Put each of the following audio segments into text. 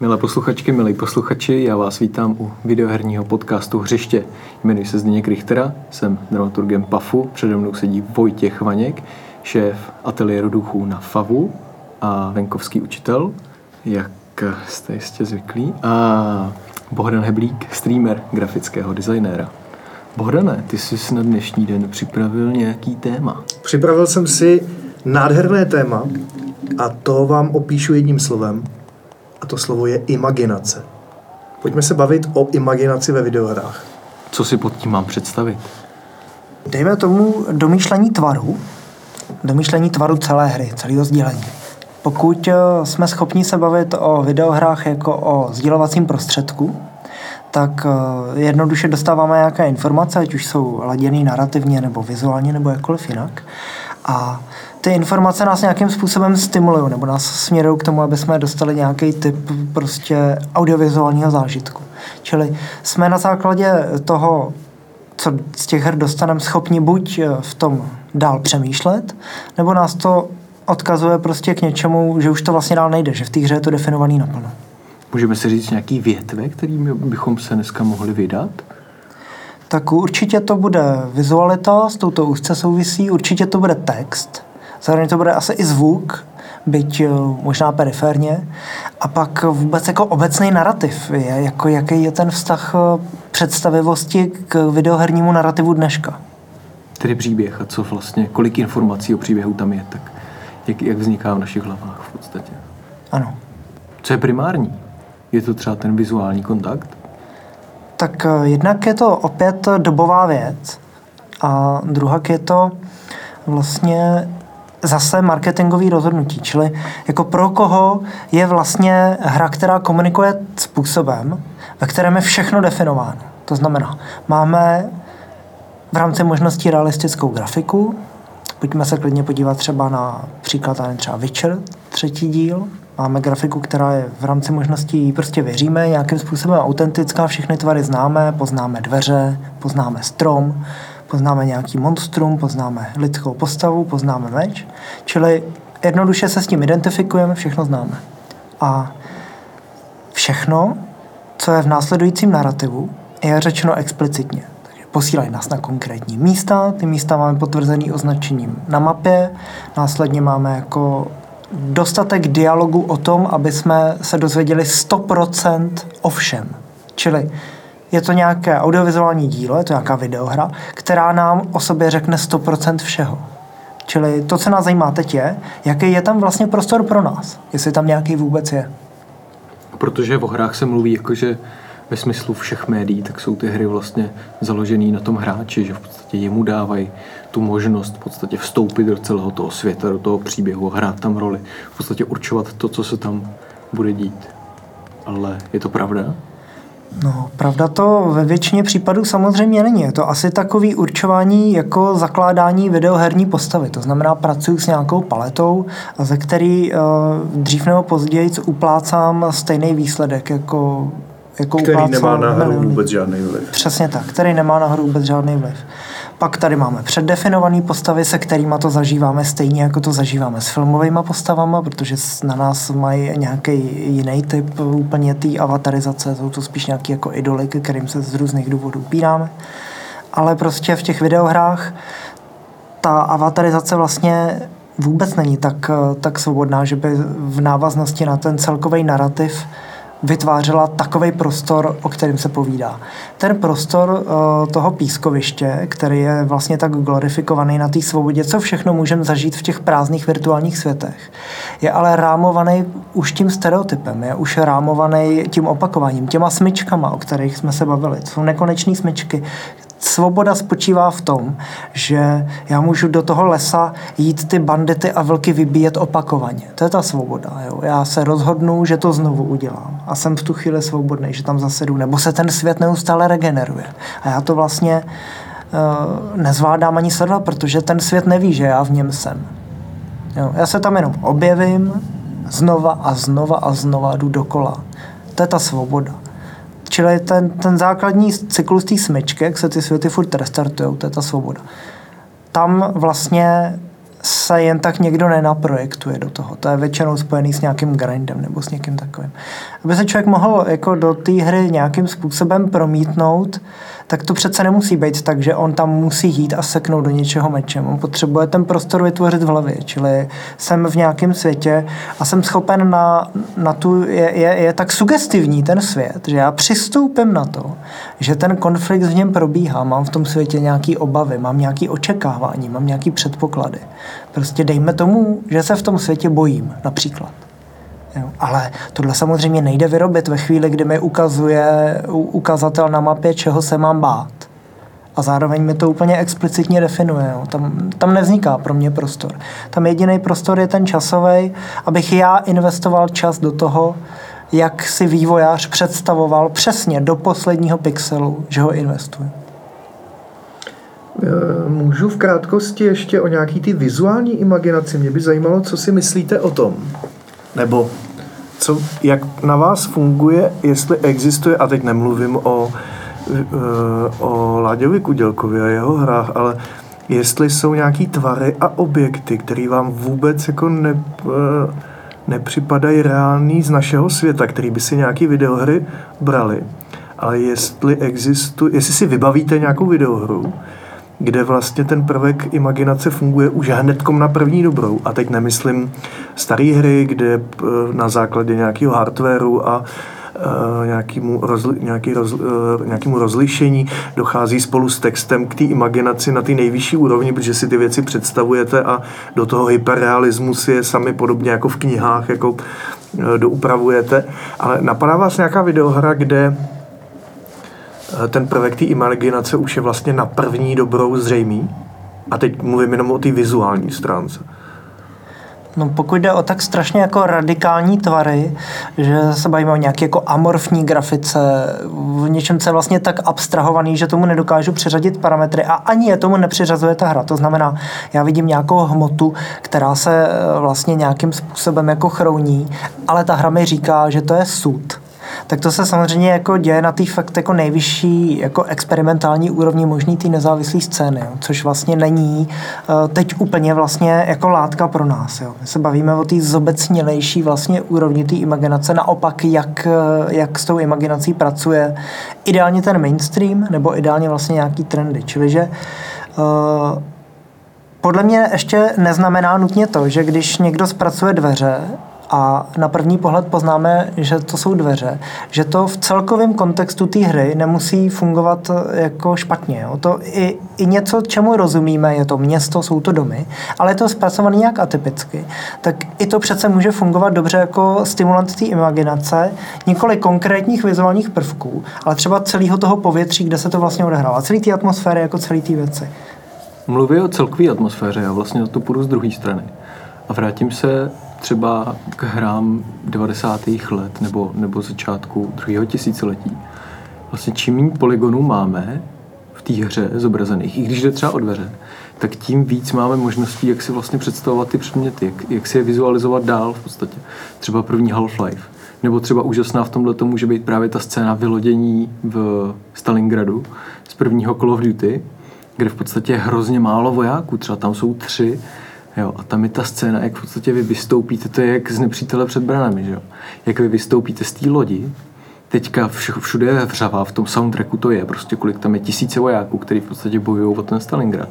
Milé posluchačky, milí posluchači, já vás vítám u videoherního podcastu Hřiště. Jmenuji se Zdeněk Richtera, jsem dramaturgem PAFu, přede mnou sedí Vojtěch Vaněk, šéf ateliéru duchů na FAVu a venkovský učitel, jak jste jistě zvyklí, a Bohdan Heblík, streamer, grafického designéra. Bohdane, ty jsi na dnešní den připravil nějaký téma. Připravil jsem si nádherné téma a to vám opíšu jedním slovem. A to slovo je imaginace. Pojďme se bavit o imaginaci ve videohrách. Co si pod tím mám představit? Dejme tomu domýšlení tvaru, domýšlení tvaru celé hry, celého sdílení. Pokud eh, jsme schopni se bavit o videohrách jako o sdílovacím prostředku, tak eh, jednoduše dostáváme nějaké informace, ať už jsou laděné narrativně nebo vizuálně nebo jakkoliv jinak. A ty informace nás nějakým způsobem stimulují nebo nás směrují k tomu, aby jsme dostali nějaký typ prostě audiovizuálního zážitku. Čili jsme na základě toho, co z těch her dostaneme, schopni buď eh, v tom dál přemýšlet, nebo nás to odkazuje prostě k něčemu, že už to vlastně dál nejde, že v té hře je to definovaný naplno. Můžeme si říct nějaký větve, kterými bychom se dneska mohli vydat? Tak určitě to bude vizualita, s touto úzce souvisí, určitě to bude text, zároveň to bude asi i zvuk, byť eh, možná periferně. A pak vůbec jako obecný narrativ, je, jako jaký je ten vztah eh, představivosti k videohernímu narrativu dneška. Tedy příběh a co vlastně, kolik informací o příběhu tam je, tak jak, jak vzniká v našich hlavách v podstatě. Ano. Co je primární? Je to třeba ten vizuální kontakt? Tak eh, jednak je to opět dobová věc a druhá je to vlastně zase marketingový rozhodnutí, čili jako pro koho je vlastně hra, která komunikuje způsobem, ve kterém je všechno definováno. To znamená, máme v rámci možností realistickou grafiku, pojďme se klidně podívat třeba na příklad třeba Witcher, třetí díl, Máme grafiku, která je v rámci možností, prostě věříme, nějakým způsobem autentická, všechny tvary známe, poznáme dveře, poznáme strom, poznáme nějaký monstrum, poznáme lidskou postavu, poznáme meč, čili jednoduše se s tím identifikujeme, všechno známe. A všechno, co je v následujícím narrativu, je řečeno explicitně. Takže posílají nás na konkrétní místa, ty místa máme potvrzený označením na mapě, následně máme jako dostatek dialogu o tom, aby jsme se dozvěděli 100% o všem. Čili je to nějaké audiovizuální dílo, je to nějaká videohra, která nám o sobě řekne 100% všeho. Čili to, co nás zajímá teď je, jaký je tam vlastně prostor pro nás, jestli tam nějaký vůbec je. Protože o hrách se mluví jako, že ve smyslu všech médií, tak jsou ty hry vlastně založené na tom hráči, že v podstatě jemu dávají tu možnost v podstatě vstoupit do celého toho světa, do toho příběhu, hrát tam roli, v podstatě určovat to, co se tam bude dít. Ale je to pravda? No, pravda to ve většině případů samozřejmě není. Je to asi takový určování jako zakládání videoherní postavy. To znamená, pracuji s nějakou paletou, a ze který uh, dřív nebo později uplácám stejný výsledek jako jako který nemá na hru vůbec žádný vliv. Přesně tak, který nemá na hru vůbec žádný vliv. Pak tady máme předdefinované postavy, se kterými to zažíváme stejně, jako to zažíváme s filmovými postavama, protože na nás mají nějaký jiný typ úplně té avatarizace, jsou to spíš nějaké jako idoly, kterým se z různých důvodů upíráme. Ale prostě v těch videohrách ta avatarizace vlastně vůbec není tak, tak svobodná, že by v návaznosti na ten celkový narrativ vytvářela takový prostor, o kterém se povídá. Ten prostor uh, toho pískoviště, který je vlastně tak glorifikovaný na té svobodě, co všechno můžeme zažít v těch prázdných virtuálních světech, je ale rámovaný už tím stereotypem, je už rámovaný tím opakováním, těma smyčkama, o kterých jsme se bavili. Jsou nekonečné smyčky, Svoboda spočívá v tom, že já můžu do toho lesa jít ty bandity a vlky vybíjet opakovaně. To je ta svoboda. Jo? Já se rozhodnu, že to znovu udělám. A jsem v tu chvíli svobodný, že tam zase jdu. Nebo se ten svět neustále regeneruje. A já to vlastně uh, nezvládám ani sledovat, protože ten svět neví, že já v něm jsem. Jo? Já se tam jenom objevím, znova a znova a znova jdu dokola. To je ta svoboda. Čili ten, ten základní cyklus té smyčky, jak se ty světy furt restartují, to je ta svoboda. Tam vlastně se jen tak někdo nenaprojektuje do toho. To je většinou spojený s nějakým grindem nebo s někým takovým. aby se člověk mohl jako do té hry nějakým způsobem promítnout, tak to přece nemusí být tak, že on tam musí jít a seknout do něčeho mečem. On potřebuje ten prostor vytvořit v hlavě, čili jsem v nějakém světě a jsem schopen na, na tu, je, je, je tak sugestivní ten svět, že já přistoupím na to, že ten konflikt v něm probíhá, mám v tom světě nějaké obavy, mám nějaké očekávání, mám nějaké předpoklady. Prostě dejme tomu, že se v tom světě bojím, například. Jo. Ale tohle samozřejmě nejde vyrobit ve chvíli, kdy mi ukazuje ukazatel na mapě, čeho se mám bát. A zároveň mi to úplně explicitně definuje. Jo. Tam, tam nevzniká pro mě prostor. Tam jediný prostor je ten časový, abych já investoval čas do toho, jak si vývojář představoval přesně do posledního pixelu, že ho investuje. E, můžu v krátkosti ještě o nějaký ty vizuální imaginaci. Mě by zajímalo, co si myslíte o tom. Nebo co, jak na vás funguje, jestli existuje, a teď nemluvím o, eh, o Láďovi Kudělkovi a jeho hrách, ale jestli jsou nějaký tvary a objekty, které vám vůbec jako ne, eh, nepřipadají reální z našeho světa, který by si nějaký videohry brali. Ale jestli existuje, jestli si vybavíte nějakou videohru, kde vlastně ten prvek imaginace funguje už hnedkom na první dobrou. A teď nemyslím staré hry, kde eh, na základě nějakého hardwareu a Uh, nějakému, rozli, nějaký roz, uh, nějakému rozlišení dochází spolu s textem k té imaginaci na té nejvyšší úrovni, protože si ty věci představujete a do toho hyperrealismu si je sami podobně jako v knihách jako doupravujete. Ale napadá vás nějaká videohra, kde Eh, ten prvek té imaginace už je vlastně na první dobrou zřejmý. A teď mluvím jenom o té vizuální stránce. No pokud jde o tak strašně jako radikální tvary, že se bavíme o nějaké jako amorfní grafice, v něčem, co je vlastně tak abstrahovaný, že tomu nedokážu přeřadit parametry a ani je tomu nepřiřazuje ta hra. To znamená, já vidím nějakou hmotu, která se eh, vlastně nějakým způsobem jako chrouní, ale ta hra mi říká, že to je sud tak to se samozřejmě jako děje na té fakt jako nejvyšší jako experimentální úrovni možný té nezávislé scény, jo, což vlastně není uh, teď úplně vlastně jako látka pro nás. Jo. My se bavíme o té zobecnělejší vlastně úrovni té imaginace, naopak jak, eh, jak s tou imaginací pracuje ideálně ten mainstream nebo ideálně vlastně nějaký trendy. Čili že uh, podle mě ještě neznamená nutně to, že když někdo zpracuje dveře a na první pohled poznáme, že to jsou dveře, že to v celkovém kontextu té hry nemusí fungovat eh, jako špatně. Jo. To i, i něco, čemu rozumíme, je to město, jsou to domy, ale je to zpracované nějak atypicky, tak i to přece může fungovat dobře jako stimulant té imaginace, nikoli konkrétních vizuálních prvků, ale třeba celého toho povětří, kde se to vlastně odehrává, celý té atmosféry jako celý té věci. Mluví o celkové atmosféře, já vlastně na to půjdu z druhé strany. A vrátím se třeba k hrám 90. let nebo, nebo začátku druhého tisíciletí. Vlastně čím méně polygonů máme v té hře zobrazených, i když jde třeba o dveře, tak tím víc máme možností, jak si vlastně představovat ty předměty, jak, jak si je vizualizovat dál v podstatě. Třeba první Half-Life. Nebo třeba úžasná v tomhle to může být právě ta scéna vylodění v Stalingradu z prvního Call of Duty, kde v podstatě je hrozně málo vojáků, třeba tam jsou tři Jo, a tam je ta scéna, jak v podstatě vy vystoupíte, to je jak z nepřítele před branami, že jo? Jak vy vystoupíte z té lodi, teďka všude je vřava, v tom soundtracku to je, prostě kolik tam je tisíce vojáků, kteří v podstatě bojují o ten Stalingrad.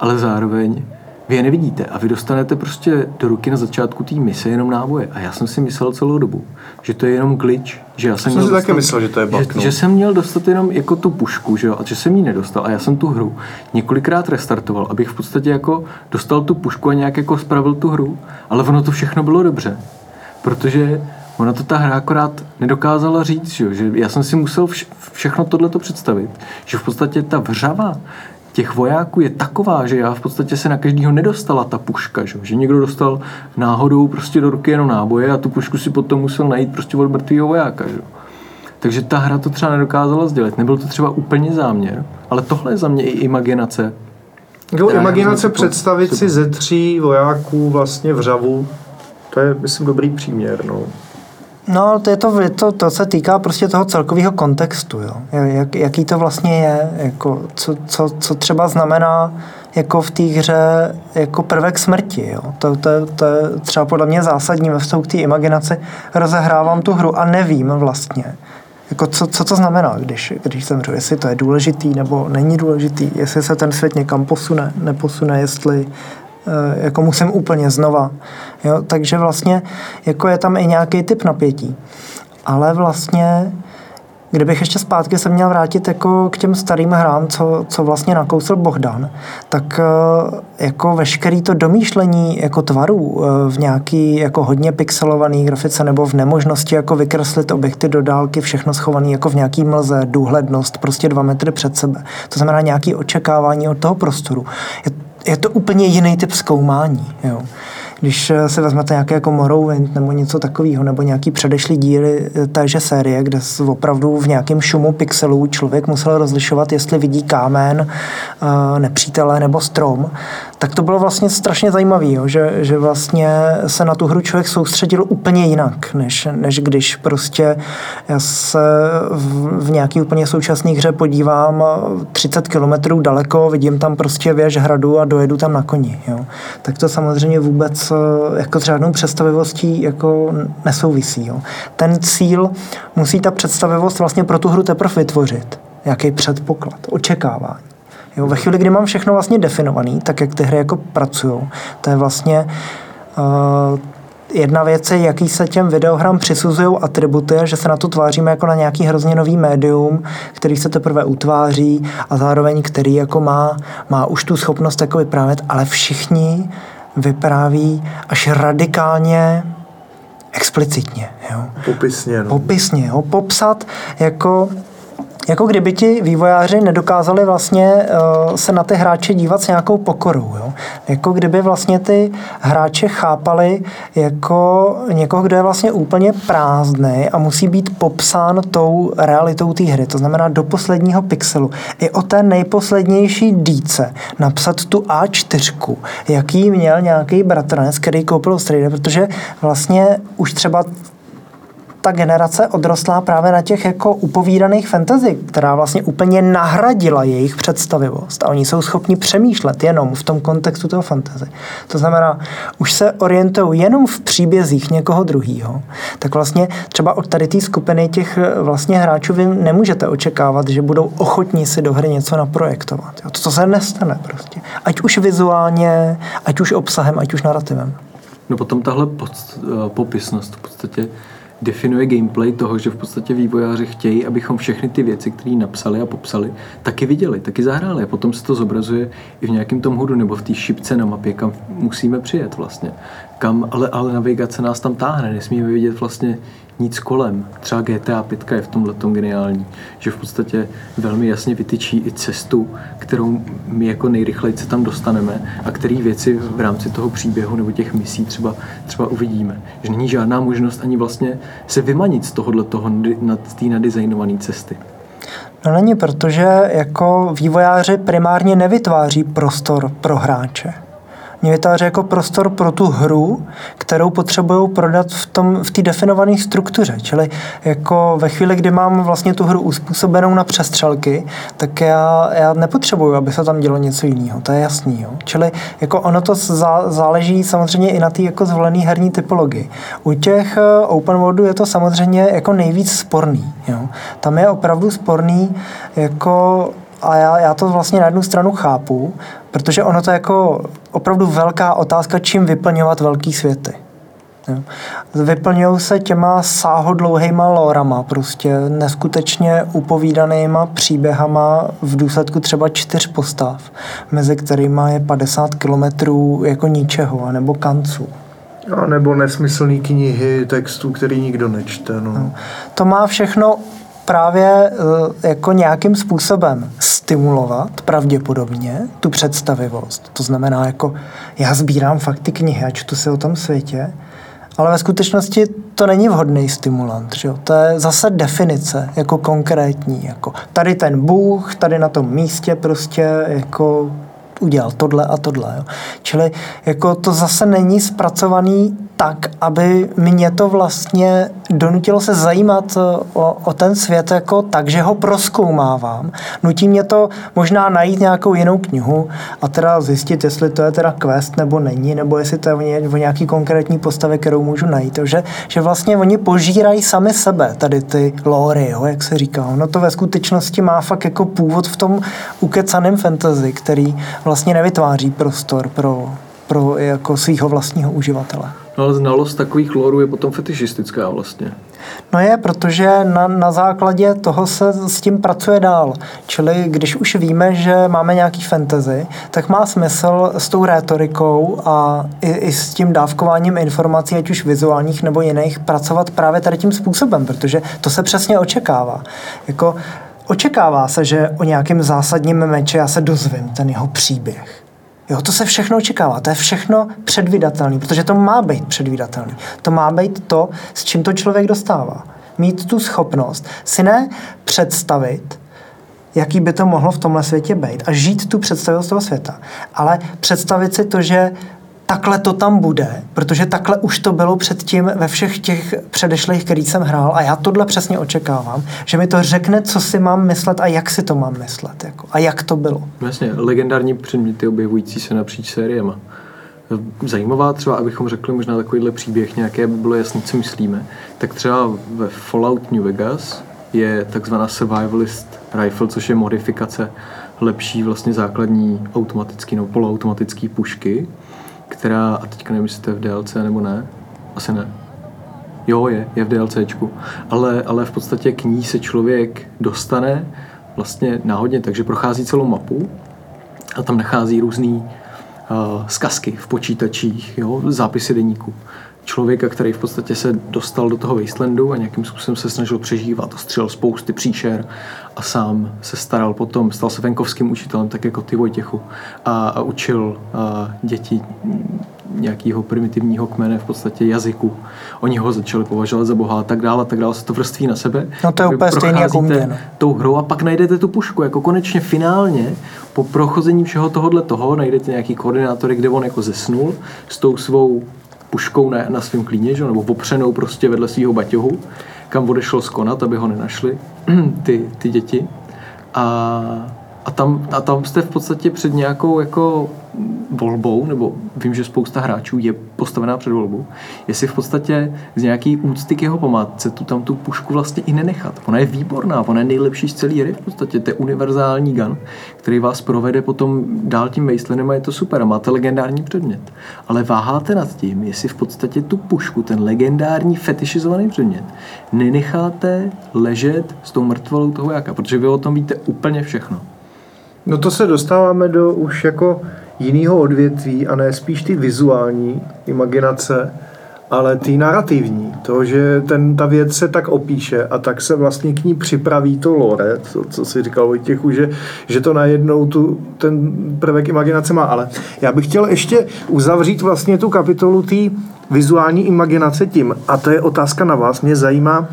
Ale zároveň vy je nevidíte a vy dostanete prostě do ruky na začátku té mise jenom náboje. A já jsem si myslel celou dobu, že to je jenom glitch. Že já jsem, jsem si dostat, taky myslel, že to je bug, že, no. že, jsem měl dostat jenom jako tu pušku, že jo, a že jsem ji nedostal. A já jsem tu hru několikrát restartoval, abych v podstatě jako dostal tu pušku a nějak jako spravil tu hru. Ale ono to všechno bylo dobře. Protože ona to ta hra akorát nedokázala říct, že, jo? že já jsem si musel vš- všechno tohleto představit, že v podstatě ta vřava těch vojáků je taková, že já v podstatě se na každého nedostala ta puška, že, že někdo dostal náhodou prostě do ruky jenom náboje a tu pušku si potom musel najít prostě od mrtvého vojáka. Že. Takže ta hra to třeba nedokázala sdělit. Nebyl to třeba úplně záměr, ale tohle je za mě i imaginace. Jo, imaginace představit si ze tří vojáků vlastně v řavu, to je, myslím, dobrý příměr. No. No, to, je to, to, to se týká prostě toho celkového kontextu, jo. Jak, jaký to vlastně je, jako, co, co, co třeba znamená jako v té hře jako prvek smrti. Jo. To, to, to je třeba podle mě zásadní ve vztahu k té imaginaci. Rozehrávám tu hru a nevím vlastně, jako co, co to znamená, když, když zemřu, jestli to je důležitý nebo není důležitý, jestli se ten svět někam posune, neposune, jestli jako musím úplně znova. Jo? Takže vlastně jako je tam i nějaký typ napětí. Ale vlastně Kdybych ještě zpátky se měl vrátit jako k těm starým hrám, co, co vlastně nakousl Bohdan, tak eh, jako veškerý to domýšlení jako tvarů eh, v nějaký jako hodně pixelovaný grafice nebo v nemožnosti jako vykreslit objekty do dálky, všechno schované jako v nějaký mlze, důhlednost, prostě dva metry před sebe. To znamená nějaké očekávání od toho prostoru. Je, je to úplně jiný typ zkoumání. Jo. Když eh, se vezmete nějaké jako Morrowind nebo něco takového, nebo nějaký předešlý díly eh, téže série, kde opravdu v nějakém šumu pixelů člověk musel rozlišovat, jestli vidí kámen, eh, nepřítele nebo strom, tak to bylo vlastně strašně zajímavé, že, že vlastně se na tu hru člověk soustředil úplně jinak, než, než když prostě já se v, v nějaký úplně současné hře podívám 30 kilometrů daleko, vidím tam prostě věž hradu a dojedu tam na koni. Jo. Tak to samozřejmě vůbec jako s žádnou představivostí jako nesouvisí. Jo. Ten cíl musí ta představivost vlastně pro tu hru teprve vytvořit. Jaký předpoklad, očekávání. Jo, ve chvíli, kdy mám všechno vlastně definovaný, tak jak ty hry jako pracují, to je vlastně uh, jedna věc je, jaký se těm videohrám přisuzují atributy že se na to tváříme jako na nějaký hrozně nový médium, který se teprve utváří a zároveň který jako má, má už tu schopnost jako vyprávět, ale všichni vypráví až radikálně explicitně. Jo. Popisně. No. Popisně, jo. popsat jako jako kdyby ti vývojáři nedokázali vlastně uh, se na ty hráče dívat s nějakou pokorou. Jo? Jako kdyby vlastně ty hráče chápali jako někoho, kdo je vlastně úplně prázdný a musí být popsán tou realitou té hry. To znamená do posledního pixelu. I o té nejposlednější díce napsat tu A4, jaký měl nějaký bratranec, který koupil Strader, protože vlastně už třeba ta generace odrostlá právě na těch jako upovídaných fantasy, která vlastně úplně nahradila jejich představivost. A oni jsou schopni přemýšlet jenom v tom kontextu toho fantasy. To znamená, už se orientují jenom v příbězích někoho druhého. Tak vlastně třeba od tady té skupiny těch eh, vlastně hráčů vy nemůžete očekávat, že budou ochotní si do hry něco naprojektovat. Jo? To, to se nestane prostě. Ať už vizuálně, ať už obsahem, ať už narrativem. No potom tahle pod, uh, popisnost v podstatě definuje gameplay toho, že v podstatě vývojáři chtějí, abychom všechny ty věci, které napsali a popsali, taky viděli, taky zahráli. A potom se to zobrazuje i v nějakém tom hudu nebo v té šipce na mapě, kam musíme přijet vlastně. Kam, ale, ale navigace nás tam táhne, nesmíme vidět vlastně nic kolem. Třeba GTA 5 je v tomhle tom geniální, že v podstatě velmi jasně vytyčí i cestu, kterou my jako nejrychleji se tam dostaneme a který věci v rámci toho příběhu nebo těch misí třeba, třeba uvidíme. Že není žádná možnost ani vlastně se vymanit z tohohle toho, z té nadizajnované cesty. No není, protože jako vývojáři primárně nevytváří prostor pro hráče mě vytváří jako prostor pro tu hru, kterou potřebují prodat v tom v té definované struktuře. Čili jako ve chvíli, kdy mám vlastně tu hru uspůsobenou na přestřelky, tak já, já nepotřebuju, aby se tam dělo něco jiného. To je jasný. Jo? Čili jako ono to zá, záleží samozřejmě i na té jako zvolené herní typologii. U těch eh, open worldů je to samozřejmě jako nejvíc sporný. Jo? Tam je opravdu sporný jako a já, já to vlastně na jednu stranu chápu, protože ono to je jako opravdu velká otázka, čím vyplňovat velký světy. Vyplňují se těma sáhodlouhýma lorama, prostě neskutečně upovídanýma příběhama v důsledku třeba čtyř postav, mezi kterými je 50 kilometrů jako ničeho, nebo kanců. A nebo nesmyslné knihy textů, který nikdo nečte. No. No. To má všechno právě eh, jako nějakým způsobem stimulovat pravděpodobně tu představivost. To znamená, jako já sbírám fakt ty knihy a čtu si o tom světě, ale ve skutečnosti to není vhodný stimulant. Že jo? To je zase definice, jako konkrétní. Jako tady ten Bůh, tady na tom místě prostě jako udělal tohle a tohle. Jo. Čili jako to zase není zpracovaný tak, aby mě to vlastně donutilo se zajímat eh, o, o ten svět jako tak, že ho proskoumávám. Nutí mě to možná najít nějakou jinou knihu a teda zjistit, jestli to je teda quest nebo není, nebo jestli to je o nějaký konkrétní postavě, kterou můžu najít. Že, že vlastně oni požírají sami sebe, tady ty lóry, jo, jak se říká. No to ve skutečnosti má fakt jako původ v tom ukecaném fantasy, který vlastně nevytváří prostor pro, pro jako svého vlastního uživatele. No ale znalost takových lorů je potom fetišistická vlastně. No je, protože na, na základě toho se s tím pracuje dál. Čili když už víme, že máme nějaký fantasy, tak má smysl s tou rétorikou a i, i s tím dávkováním informací, ať už vizuálních nebo jiných, pracovat právě tady tím způsobem, protože to se přesně očekává. Jako, očekává se, že o nějakém zásadním meči já se dozvím ten jeho příběh. Jo, to se všechno očekává, to je všechno předvídatelné, protože to má být předvídatelný. To má být to, s čím to člověk dostává. Mít tu schopnost si ne představit, jaký by to mohlo v tomhle světě být a žít tu představivost toho světa, ale představit si to, že takhle to tam bude, protože takhle už to bylo předtím ve všech těch předešlých, který jsem hrál a já tohle přesně očekávám, že mi to řekne, co si mám myslet a jak si to mám myslet jako, a jak to bylo. Jasně, legendární předměty objevující se napříč sériema. Zajímavá třeba, abychom řekli možná takovýhle příběh, nějaké by bylo jasné, co myslíme, tak třeba ve Fallout New Vegas je takzvaná survivalist rifle, což je modifikace lepší vlastně základní automatický nebo poloautomatický pušky, která, a teďka nevím, jestli to je v DLC nebo ne, asi ne. Jo, je, je v DLCčku. Ale, ale v podstatě k ní se člověk dostane vlastně náhodně, takže prochází celou mapu a tam nachází různé uh, zkazky v počítačích, jo, zápisy deníku člověka, který v podstatě se dostal do toho wastelandu a nějakým způsobem se snažil přežívat střel spousty příšer a sám se staral potom, stal se venkovským učitelem, tak jako ty Vojtěchu a, a učil a, děti nějakého primitivního kmene v podstatě jazyku. Oni ho začali považovat za boha a tak dále, a tak dále se to vrství na sebe. No to je úplně stejný jako mě. No. tou hrou a pak najdete tu pušku. Jako konečně finálně po prochození všeho tohohle toho najdete nějaký koordinátory, kde on jako zesnul s tou svou puškou na, na svém klíně, že? nebo popřenou prostě vedle svého baťohu, kam odešlo skonat, aby ho nenašli ty, ty děti. A, a, tam, a tam jste v podstatě před nějakou jako volbou, nebo vím, že spousta hráčů je postavená před volbou, jestli v podstatě z nějaký úcty k jeho památce tu tam tu pušku vlastně i nenechat. Ona je výborná, ona je nejlepší z celé hry v podstatě, to je univerzální gun, který vás provede potom dál tím wastelandem a je to super a máte legendární předmět. Ale váháte nad tím, jestli v podstatě tu pušku, ten legendární fetišizovaný předmět, nenecháte ležet s tou mrtvolou toho jaka, protože vy o tom víte úplně všechno. No to se dostáváme do už jako jiného odvětví a ne spíš ty vizuální imaginace, ale ty narrativní. To, že ten, ta věc se tak opíše a tak se vlastně k ní připraví to lore, co, co si říkal Vojtěchu, že, že to najednou tu, ten prvek imaginace má. Ale já bych chtěl ještě uzavřít vlastně tu kapitolu té vizuální imaginace tím, a to je otázka na vás, mě zajímá,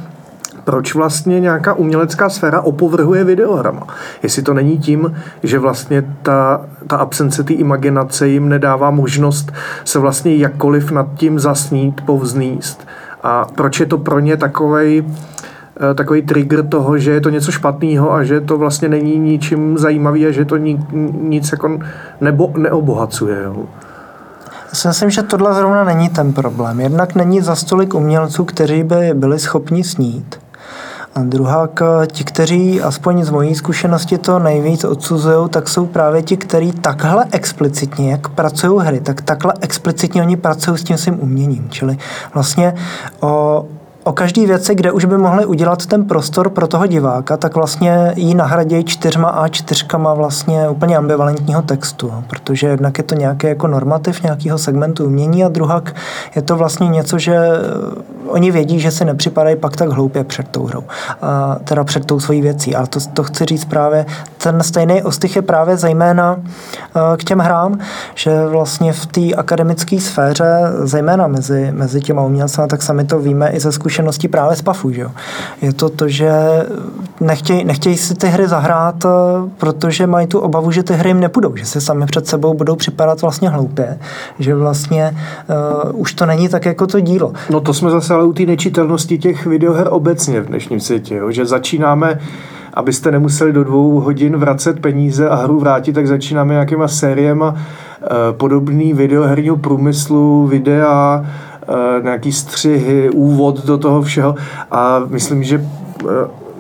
proč vlastně nějaká umělecká sféra opovrhuje videohrama. Jestli to není tím, že vlastně ta, ta absence té imaginace jim nedává možnost se vlastně jakkoliv nad tím zasnít, povzníst. A proč je to pro ně takovej eh, takový trigger toho, že je to něco špatného a že to vlastně není ničím zajímavý a že to nic jako nebo neobohacuje. Jo. Já si myslím, že tohle zrovna není ten problém. Jednak není za stolik umělců, kteří by byli schopni snít. A druhá, ti, kteří aspoň z mojí zkušenosti to nejvíc odsuzují, tak jsou právě ti, kteří takhle explicitně, jak pracují hry, tak takhle explicitně oni pracují s tím svým uměním. Čili vlastně o, o každé věci, kde už by mohli udělat ten prostor pro toho diváka, tak vlastně ji nahradějí čtyřma a čtyřkama vlastně úplně ambivalentního textu, protože jednak je to nějaký jako normativ nějakého segmentu umění a druhá je to vlastně něco, že oni vědí, že si nepřipadají pak tak hloupě před tou hrou, a teda před tou svojí věcí, ale to, to chci říct právě, ten stejný ostych je právě zejména k těm hrám, že vlastně v té akademické sféře, zejména mezi, mezi těma umělcema, tak sami to víme i ze zkušeností právě z PAFu, že, jo? Je to to, že nechtějí, nechtějí si ty hry zahrát, eh, protože mají tu obavu, že ty hry jim nepůjdou, že si sami před sebou budou připadat vlastně hloupě, že vlastně uh, už to není tak jako to dílo. No to jsme zase ale u té nečitelnosti těch videoher obecně v dnešním světě, jo? že začínáme abyste nemuseli do dvou hodin vracet peníze a hru vrátit, tak začínáme nějakýma sériema e, podobný videoherního průmyslu, videa, nějaký střihy, úvod do toho všeho a myslím, že e,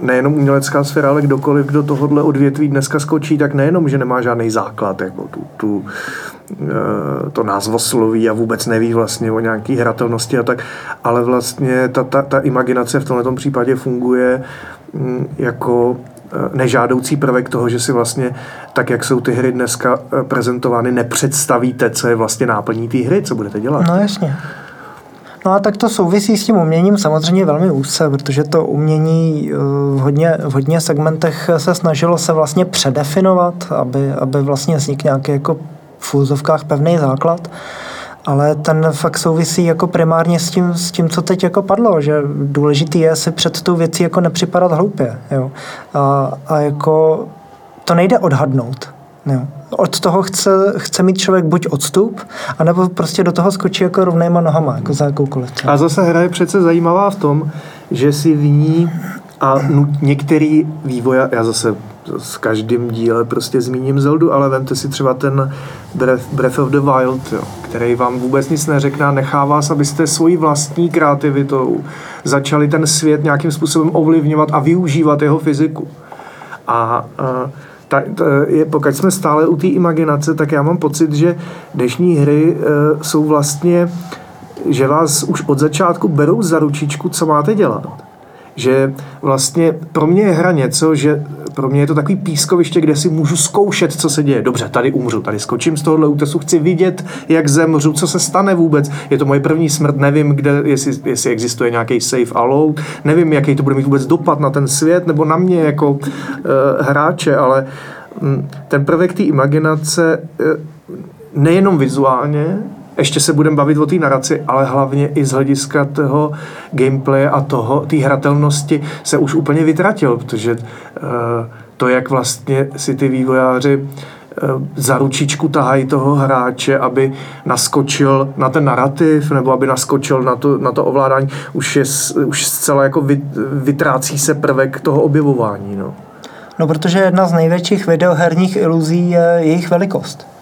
nejenom umělecká sféra, ale kdokoliv, kdo tohohle odvětví dneska skočí, tak nejenom, že nemá žádný základ, jako tu, tu to názvosloví a vůbec neví vlastně o nějaký hratelnosti a tak, ale vlastně ta, ta, ta imaginace v tomto případě funguje mm, jako nežádoucí prvek toho, že si vlastně, tak jak jsou ty hry dneska prezentovány, nepředstavíte, co je vlastně náplní té hry, co budete dělat. No jasně. No a tak to souvisí s tím uměním samozřejmě velmi úzce, protože to umění v hodně, v hodně segmentech se snažilo se vlastně předefinovat, aby, aby vlastně vznikl nějaký jako v úzovkách pevný základ ale ten fakt souvisí jako primárně s tím, s tím, co teď jako padlo, že důležitý je si před tou věcí jako nepřipadat hloupě. Jo. A, a jako to nejde odhadnout. Jo. Od toho chce, chce mít člověk buď odstup, anebo prostě do toho skočí jako rovnýma nohama, jako za jakoukoliv. A zase hra je přece zajímavá v tom, že si v ní a některý vývoj, já zase s každým díle prostě zmíním Zeldu, ale vemte si třeba ten Breath, Breath of the Wild, jo, který vám vůbec nic neřekne a nechá vás, abyste svojí vlastní kreativitou začali ten svět nějakým způsobem ovlivňovat a využívat jeho fyziku. A, a ta, ta, je, pokud jsme stále u té imaginace, tak já mám pocit, že dnešní hry e, jsou vlastně, že vás už od začátku berou za ručičku, co máte dělat že vlastně pro mě je hra něco, že pro mě je to takový pískoviště, kde si můžu zkoušet, co se děje. Dobře, tady umřu, tady skočím z tohohle útesu, chci vidět, jak zemřu, co se stane vůbec. Je to moje první smrt, nevím, kde, jestli, jestli existuje nějaký safe a load, nevím, jaký to bude mít vůbec dopad na ten svět nebo na mě jako uh, hráče, ale um, ten prvek té imaginace uh, nejenom vizuálně, ještě se budeme bavit o té naraci, ale hlavně i z hlediska toho gameplay a toho, té hratelnosti se už úplně vytratil, protože uh, to, jak vlastně si ty vývojáři uh, za ručičku tahají toho hráče, aby naskočil na ten narrativ nebo aby naskočil na to, na to ovládání, už, je, už zcela jako vy, vytrácí se prvek toho objevování. No. no, protože jedna z největších videoherních iluzí je jejich velikost.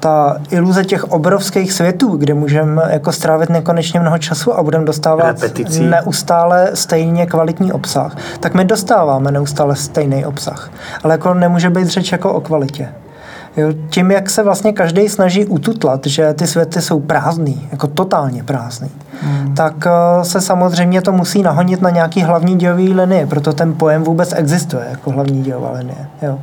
Ta iluze těch obrovských světů, kde můžeme jako strávit nekonečně mnoho času a budeme dostávat Repeticí. neustále stejně kvalitní obsah, tak my dostáváme neustále stejný obsah. Ale jako nemůže být řeč jako o kvalitě. Jo, tím, jak se vlastně každý snaží ututlat, že ty světy jsou prázdný, jako totálně prázdný, hmm. tak uh, se samozřejmě to musí nahonit na nějaký hlavní dějový linie, proto ten pojem vůbec existuje jako hlavní dějová linie. Jo.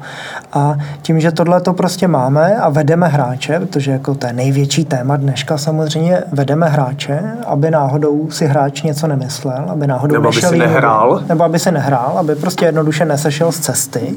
A tím, že tohle to prostě máme a vedeme hráče, protože jako to je největší téma dneška samozřejmě, vedeme hráče, aby náhodou si hráč něco nemyslel, aby náhodou nebo aby si nehrál. Nebo aby si nehrál, aby prostě jednoduše nesešel z cesty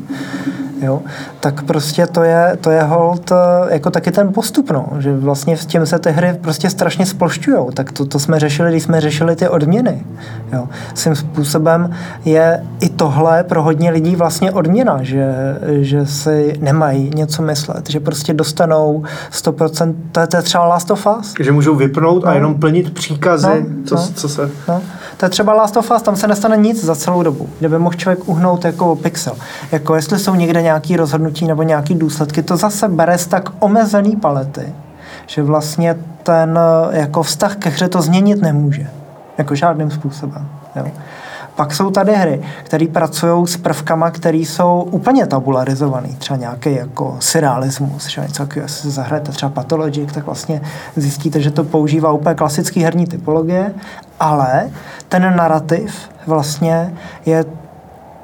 jo, tak prostě to je, to je hold eh, jako taky ten postup, no, že vlastně s tím se ty hry prostě strašně splošťujou, tak to, to jsme řešili, když jsme řešili ty odměny, jo. Svým způsobem je i tohle pro hodně lidí vlastně odměna, že, že si nemají něco myslet, že prostě dostanou 100%, to je, to je třeba Last of Us. Že můžou vypnout no. a jenom plnit příkazy, no, co, no, co se... No. To je třeba Last of Us, tam se nestane nic za celou dobu, kde by mohl člověk uhnout jako pixel. Jako jestli jsou někde nějaké rozhodnutí nebo nějaké důsledky, to zase bere z tak omezený palety, že vlastně ten jako vztah ke hře to změnit nemůže. Jako žádným způsobem. Jo. Pak jsou tady hry, které pracují s prvkama, které jsou úplně tabularizované. Třeba nějaký jako surrealismus, třeba něco jestli se zahrajete třeba Pathologic, tak vlastně zjistíte, že to používá úplně klasický herní typologie, ale ten narrativ vlastně je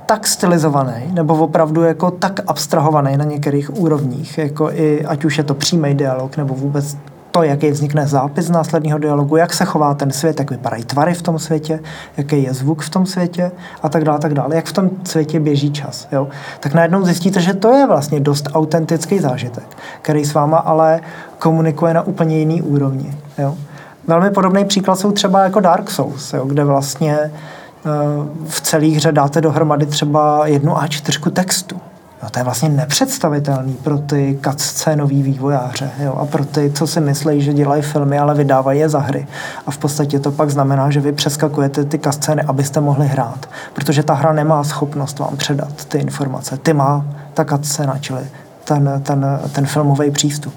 tak stylizovaný, nebo opravdu jako tak abstrahovaný na některých úrovních, jako i, ať už je to přímý dialog, nebo vůbec to, jaký vznikne zápis z následného dialogu, jak se chová ten svět, jak vypadají tvary v tom světě, jaký je zvuk v tom světě a tak dále, tak dále, jak v tom světě běží čas. Jo? Tak najednou zjistíte, že to je vlastně dost autentický zážitek, který s váma ale komunikuje na úplně jiný úrovni. Jo? Velmi podobný příklad jsou třeba jako Dark Souls, jo? kde vlastně v celé hře dáte dohromady třeba jednu A4 textu. No, to je vlastně nepředstavitelný pro ty cutscénový vývojáře jo, a pro ty, co si myslí, že dělají filmy, ale vydávají je za hry. A v podstatě to pak znamená, že vy přeskakujete ty cutscény, abyste mohli hrát. Protože ta hra nemá schopnost vám předat ty informace. Ty má ta cutscéna, čili ten, ten, ten filmový přístup.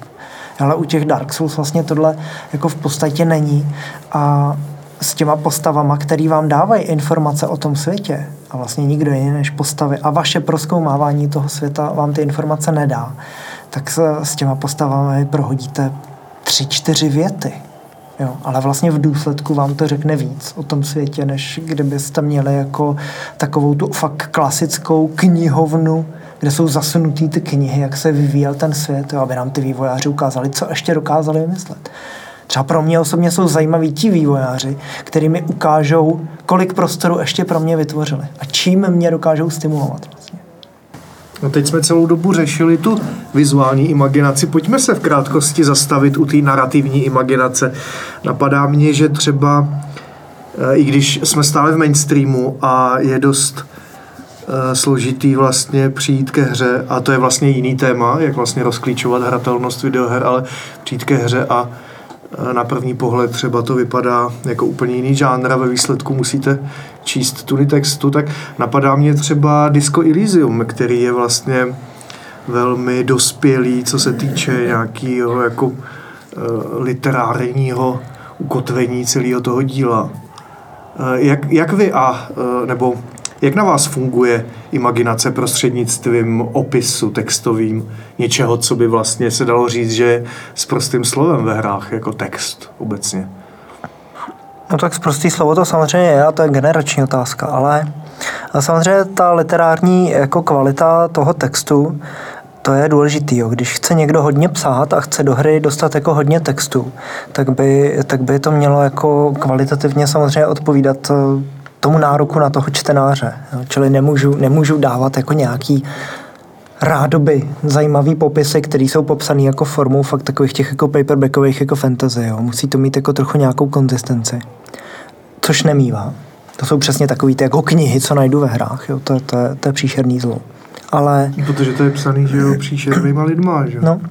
Ale u těch Dark Souls vlastně tohle jako v podstatě není. A s těma postavama, který vám dávají informace o tom světě a vlastně nikdo jiný než postavy a vaše proskoumávání toho světa vám ty informace nedá, tak se s těma postavami prohodíte tři, čtyři věty. Jo, ale vlastně v důsledku vám to řekne víc o tom světě, než kdybyste měli jako takovou tu fakt klasickou knihovnu, kde jsou zasunutý ty knihy, jak se vyvíjel ten svět, jo, aby nám ty vývojáři ukázali, co ještě dokázali vymyslet. Třeba pro mě osobně jsou zajímaví ti vývojáři, kteří mi ukážou, kolik prostoru ještě pro mě vytvořili a čím mě dokážou stimulovat. Vlastně. No teď jsme celou dobu řešili tu vizuální imaginaci. Pojďme se v krátkosti zastavit u té narrativní imaginace. Napadá mě, že třeba, eh, i když jsme stále v mainstreamu a je dost eh, složitý vlastně přijít ke hře, a to je vlastně jiný téma, jak vlastně rozklíčovat hratelnost videoher, ale přijít ke hře a na první pohled třeba to vypadá jako úplně jiný žánr a ve výsledku musíte číst tuny textu, tak napadá mě třeba Disco Elysium, který je vlastně velmi dospělý, co se týče nějakého jako uh, literárního ukotvení celého toho díla. Uh, jak, jak vy a, nebo jak na vás funguje imaginace prostřednictvím opisu textovým něčeho, co by vlastně se dalo říct, že s prostým slovem ve hrách, jako text obecně? No tak prostý slovo to samozřejmě je a to je generační otázka, ale samozřejmě ta literární jako kvalita toho textu, to je důležitý. Jo. Když chce někdo hodně psát a chce do hry dostat jako hodně textu, tak by, tak by to mělo jako kvalitativně samozřejmě odpovídat tomu nároku na toho čtenáře. Jo. Čili nemůžu, nemůžu dávat jako nějaký rádoby zajímavý popisy, které jsou popsané jako formou fakt takových těch jako paperbackových jako fantasy. Jo. Musí to mít jako trochu nějakou konzistenci. Což nemývá. To jsou přesně takové ty jako knihy, co najdu ve hrách. Jo. To, to, je, to je příšerný zlo. Ale... Protože to je psaný, že jo, příšernýma lidma, že No,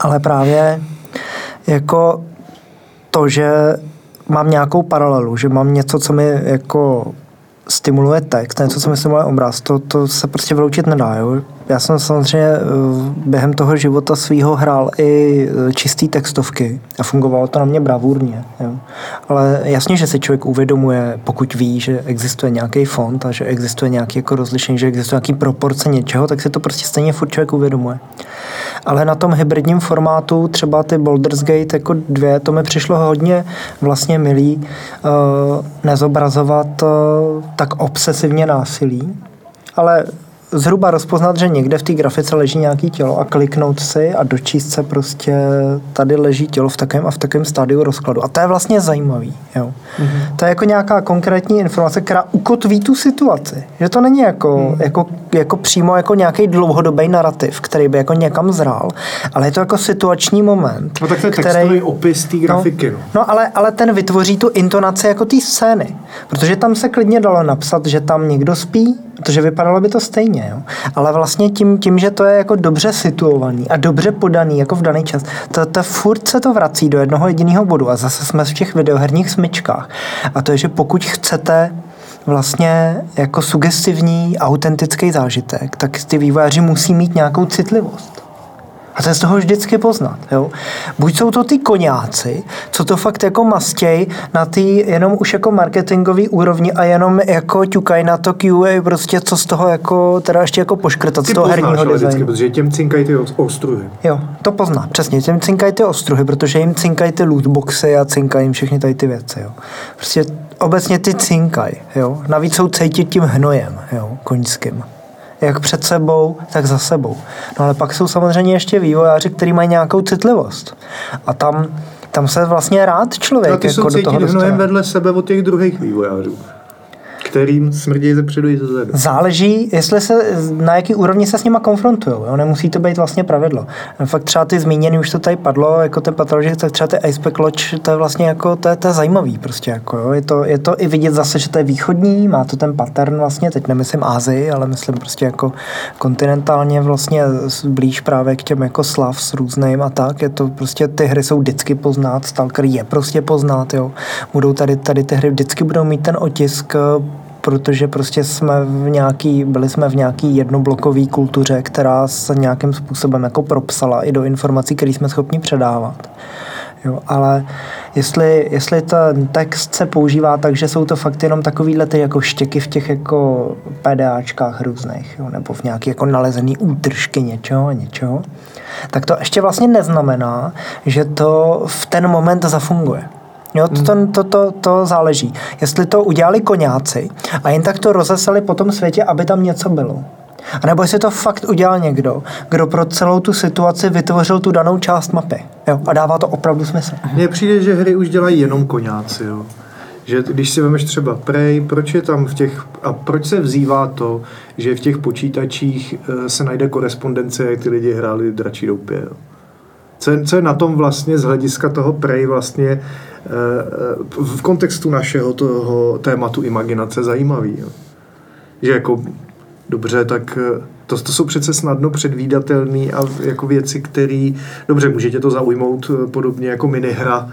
ale právě jako to, že mám nějakou paralelu, že mám něco, co mi jako stimuluje text, něco, co mi stimuluje obraz, to, to se prostě vyloučit nedá. Jo? Já jsem samozřejmě eh, během toho života svýho hrál i eh, čistý textovky a fungovalo to na mě bravurně. Jo? Ale jasně, že se člověk uvědomuje, pokud ví, že existuje nějaký fond a že existuje nějaký jako rozlišení, že existuje nějaký proporce něčeho, tak si to prostě stejně furt člověk uvědomuje. Ale na tom hybridním formátu třeba ty Baldur's Gate jako dvě, to mi přišlo hodně vlastně milý uh, nezobrazovat tak obsesivně násilí, ale zhruba rozpoznat, že někde v té grafice leží nějaký tělo a kliknout si a dočíst se prostě tady leží tělo v takovém a v takovém stádiu rozkladu. A to je vlastně zajímavý. Jo. Mm-hmm. To je jako nějaká konkrétní informace, která ukotví tu situaci. Že to není jako, mm. jako, jako přímo jako nějaký dlouhodobý narrativ, který by jako někam zrál, ale je to jako situační moment. No tak to je který, textový opis té grafiky. No, no. no ale, ale ten vytvoří tu intonaci jako té scény. Protože tam se klidně dalo napsat, že tam někdo spí, protože vypadalo by to stejně. Jo? Ale vlastně tím, tím, že to je jako dobře situovaný a dobře podaný jako v daný čas, to, to furt se to vrací do jednoho jediného bodu a zase jsme v těch videoherních smyčkách. A to je, že pokud chcete vlastně jako sugestivní, autentický zážitek, tak ty vývojáři musí mít nějakou citlivost. A to je z toho vždycky poznat. Jo? Buď jsou to ty koňáci, co to fakt jako mastěj na ty jenom už jako marketingový úrovni a jenom jako ťukají na to QA, prostě co z toho jako, teda ještě jako poškrtat ty z toho poznáš, herního designu. Vždycky, protože těm cinkají ty ostruhy. Jo, to pozná, přesně, těm cinkají ty ostruhy, protože jim cinkají ty lootboxy a cinkají jim všechny tady ty věci. Jo. Prostě obecně ty cinkají, jo. Navíc jsou cítit tím hnojem, jo, koňským jak před sebou, tak za sebou. No ale pak jsou samozřejmě ještě vývojáři, kteří mají nějakou citlivost. A tam, tam se vlastně rád člověk. A ty jako do toho vedle sebe od těch druhých vývojářů kterým smrdí ze předu i ze zadu. Záleží, jestli se, na jaký úrovni se s nima konfrontují. Nemusí to být vlastně pravidlo. Fakt třeba ty zmíněný, už to tady padlo, jako ten patoložik, tak třeba ty Icepack Lodge, to je vlastně jako, to je, to je zajímavý prostě. Jako, jo? Je, to, je to i vidět zase, že to je východní, má to ten pattern vlastně, teď nemyslím Ázii, ale myslím prostě jako kontinentálně vlastně blíž právě k těm jako slav s různým a tak. Je to prostě, ty hry jsou vždycky poznat, Stalker je prostě poznat, jo. Budou tady, tady ty hry vždycky budou mít ten otisk protože prostě jsme v nějaký, byli jsme v nějaký jednoblokové kultuře, která se nějakým způsobem jako propsala i do informací, které jsme schopni předávat. Jo, ale jestli, jestli ten text se používá tak, že jsou to fakt jenom takovýhle ty jako štěky v těch jako PDAčkách různých, jo, nebo v nějaký jako nalezený útržky něčeho, něčeho, tak to ještě vlastně neznamená, že to v ten moment zafunguje. Jo, to, to, to, to, to záleží. Jestli to udělali koňáci a jen tak to rozeseli po tom světě, aby tam něco bylo. A nebo jestli to fakt udělal někdo, kdo pro celou tu situaci vytvořil tu danou část mapy. Jo, a dává to opravdu smysl. Mně přijde, že hry už dělají jenom koňáci. Jo. Že když si vemeš třeba Prey, proč je tam v těch, a proč se vzývá to, že v těch počítačích eh, se najde korespondence, jak ty lidi hráli dračí doupě. Jo. Co, je, co je na tom vlastně z hlediska toho Prey vlastně eh, eh, v kontextu našeho toho tématu imaginace zajímavý. Jo. Že jako dobře, tak to, to jsou přece snadno předvídatelné a jako věci, které, dobře, můžete to zaujmout podobně jako minihra,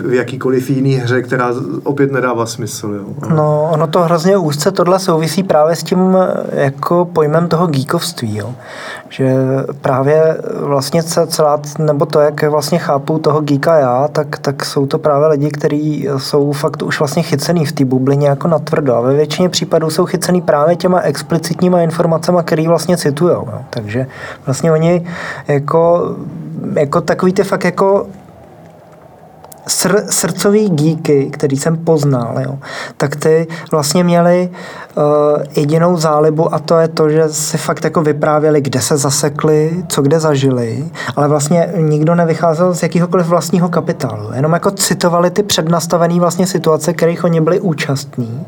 v jakýkoliv jiný hře, která opět nedává smysl. Jo. No, ono to hrozně úzce tohle souvisí právě s tím jako pojmem toho geekovství, jo. Že právě vlastně celá, nebo to, jak vlastně chápu toho geeka já, tak, tak jsou to právě lidi, kteří jsou fakt už vlastně chycený v té bublině jako natvrdo a ve většině případů jsou chycený právě těma explicitníma informacemi, které vlastně citujou. Jo. Takže vlastně oni jako, jako takový ty fakt jako sr, srdcový díky, který jsem poznal, jo, tak ty vlastně měli uh, jedinou zálibu a to je to, že si fakt jako vyprávěli, kde se zasekli, co kde zažili, ale vlastně nikdo nevycházel z jakýhokoliv vlastního kapitálu. Jenom jako citovali ty přednastavené vlastně situace, kterých oni byli účastní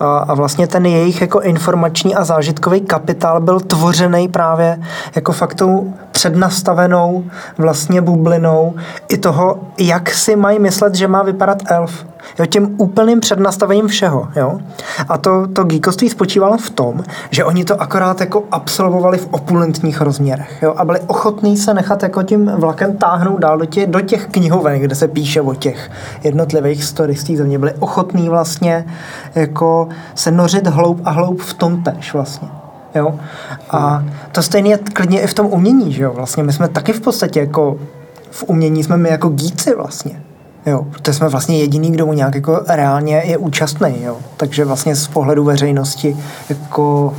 a, a vlastně ten jejich jako informační a zážitkový kapitál byl tvořený právě jako fakt tou přednastavenou vlastně bublinou i toho, jak si mají myslet, že má vypadat elf. Jo, tím úplným přednastavením všeho. Jo? A to, to geekoství spočívalo v tom, že oni to akorát jako absolvovali v opulentních rozměrech. Jo? A byli ochotní se nechat jako tím vlakem táhnout dál do těch, do těch knihoven, kde se píše o těch jednotlivých stories z země. Byli ochotní vlastně jako se nořit hloub a hloub v tom tež vlastně. Jo? A to stejně je klidně i v tom umění, že jo? Vlastně my jsme taky v podstatě jako v umění jsme my jako gíci vlastně. Jo, protože jsme vlastně jediný, kdo mu nějak jako reálně je účastný, jo. Takže vlastně z pohledu veřejnosti jako